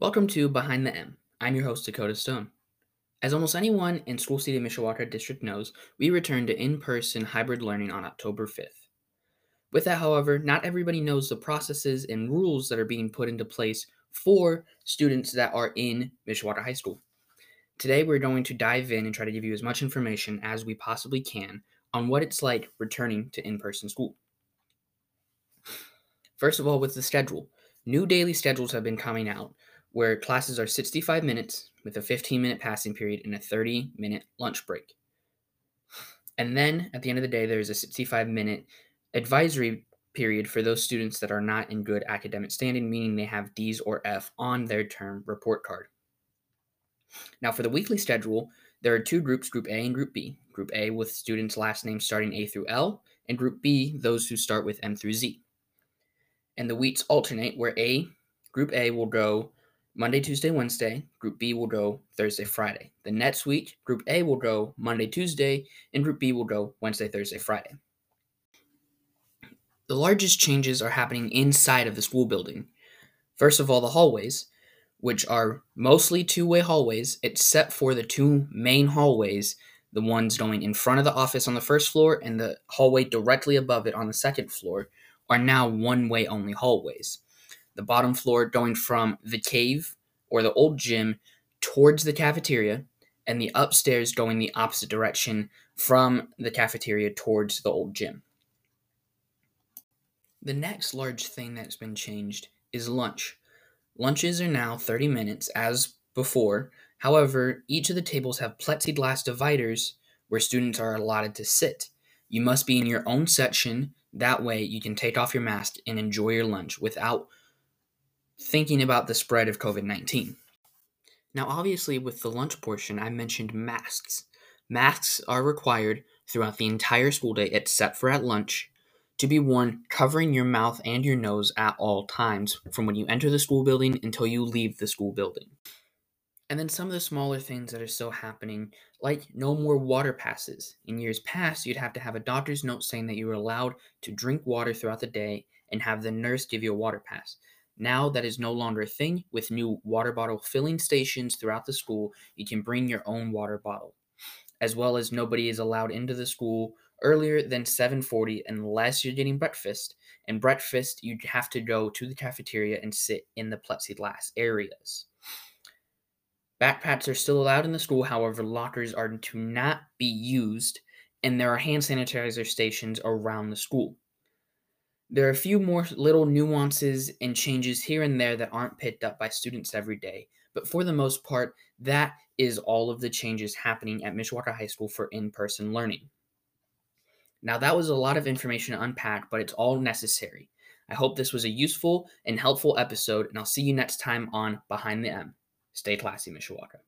Welcome to Behind the M. I'm your host, Dakota Stone. As almost anyone in School City Mishawaka District knows, we returned to in person hybrid learning on October 5th. With that, however, not everybody knows the processes and rules that are being put into place for students that are in Mishawaka High School. Today, we're going to dive in and try to give you as much information as we possibly can on what it's like returning to in person school. First of all, with the schedule, new daily schedules have been coming out where classes are 65 minutes with a 15 minute passing period and a 30 minute lunch break. And then at the end of the day, there's a 65 minute advisory period for those students that are not in good academic standing, meaning they have D's or F on their term report card. Now, for the weekly schedule, there are two groups, Group A and Group B. Group A with students' last names starting A through L, and Group B, those who start with M through Z. And the weeks alternate, where A, Group A will go Monday, Tuesday, Wednesday. Group B will go Thursday, Friday. The next week, Group A will go Monday, Tuesday, and Group B will go Wednesday, Thursday, Friday. The largest changes are happening inside of the school building. First of all, the hallways, which are mostly two way hallways, except for the two main hallways the ones going in front of the office on the first floor and the hallway directly above it on the second floor, are now one way only hallways the bottom floor going from the cave or the old gym towards the cafeteria, and the upstairs going the opposite direction from the cafeteria towards the old gym. The next large thing that's been changed is lunch. Lunches are now 30 minutes as before. However, each of the tables have plexiglass dividers where students are allotted to sit. You must be in your own section. That way, you can take off your mask and enjoy your lunch without thinking about the spread of COVID 19. Now, obviously, with the lunch portion, I mentioned masks. Masks are required throughout the entire school day, except for at lunch, to be worn covering your mouth and your nose at all times from when you enter the school building until you leave the school building. And then some of the smaller things that are still happening, like no more water passes. In years past, you'd have to have a doctor's note saying that you were allowed to drink water throughout the day and have the nurse give you a water pass. Now that is no longer a thing. With new water bottle filling stations throughout the school, you can bring your own water bottle. As well as nobody is allowed into the school earlier than 7:40 unless you're getting breakfast. And breakfast, you have to go to the cafeteria and sit in the plexiglass areas. Backpacks are still allowed in the school, however, lockers are to not be used, and there are hand sanitizer stations around the school. There are a few more little nuances and changes here and there that aren't picked up by students every day, but for the most part, that is all of the changes happening at Mishawaka High School for in person learning. Now, that was a lot of information to unpack, but it's all necessary. I hope this was a useful and helpful episode, and I'll see you next time on Behind the M. Stay classy, Mishawaka.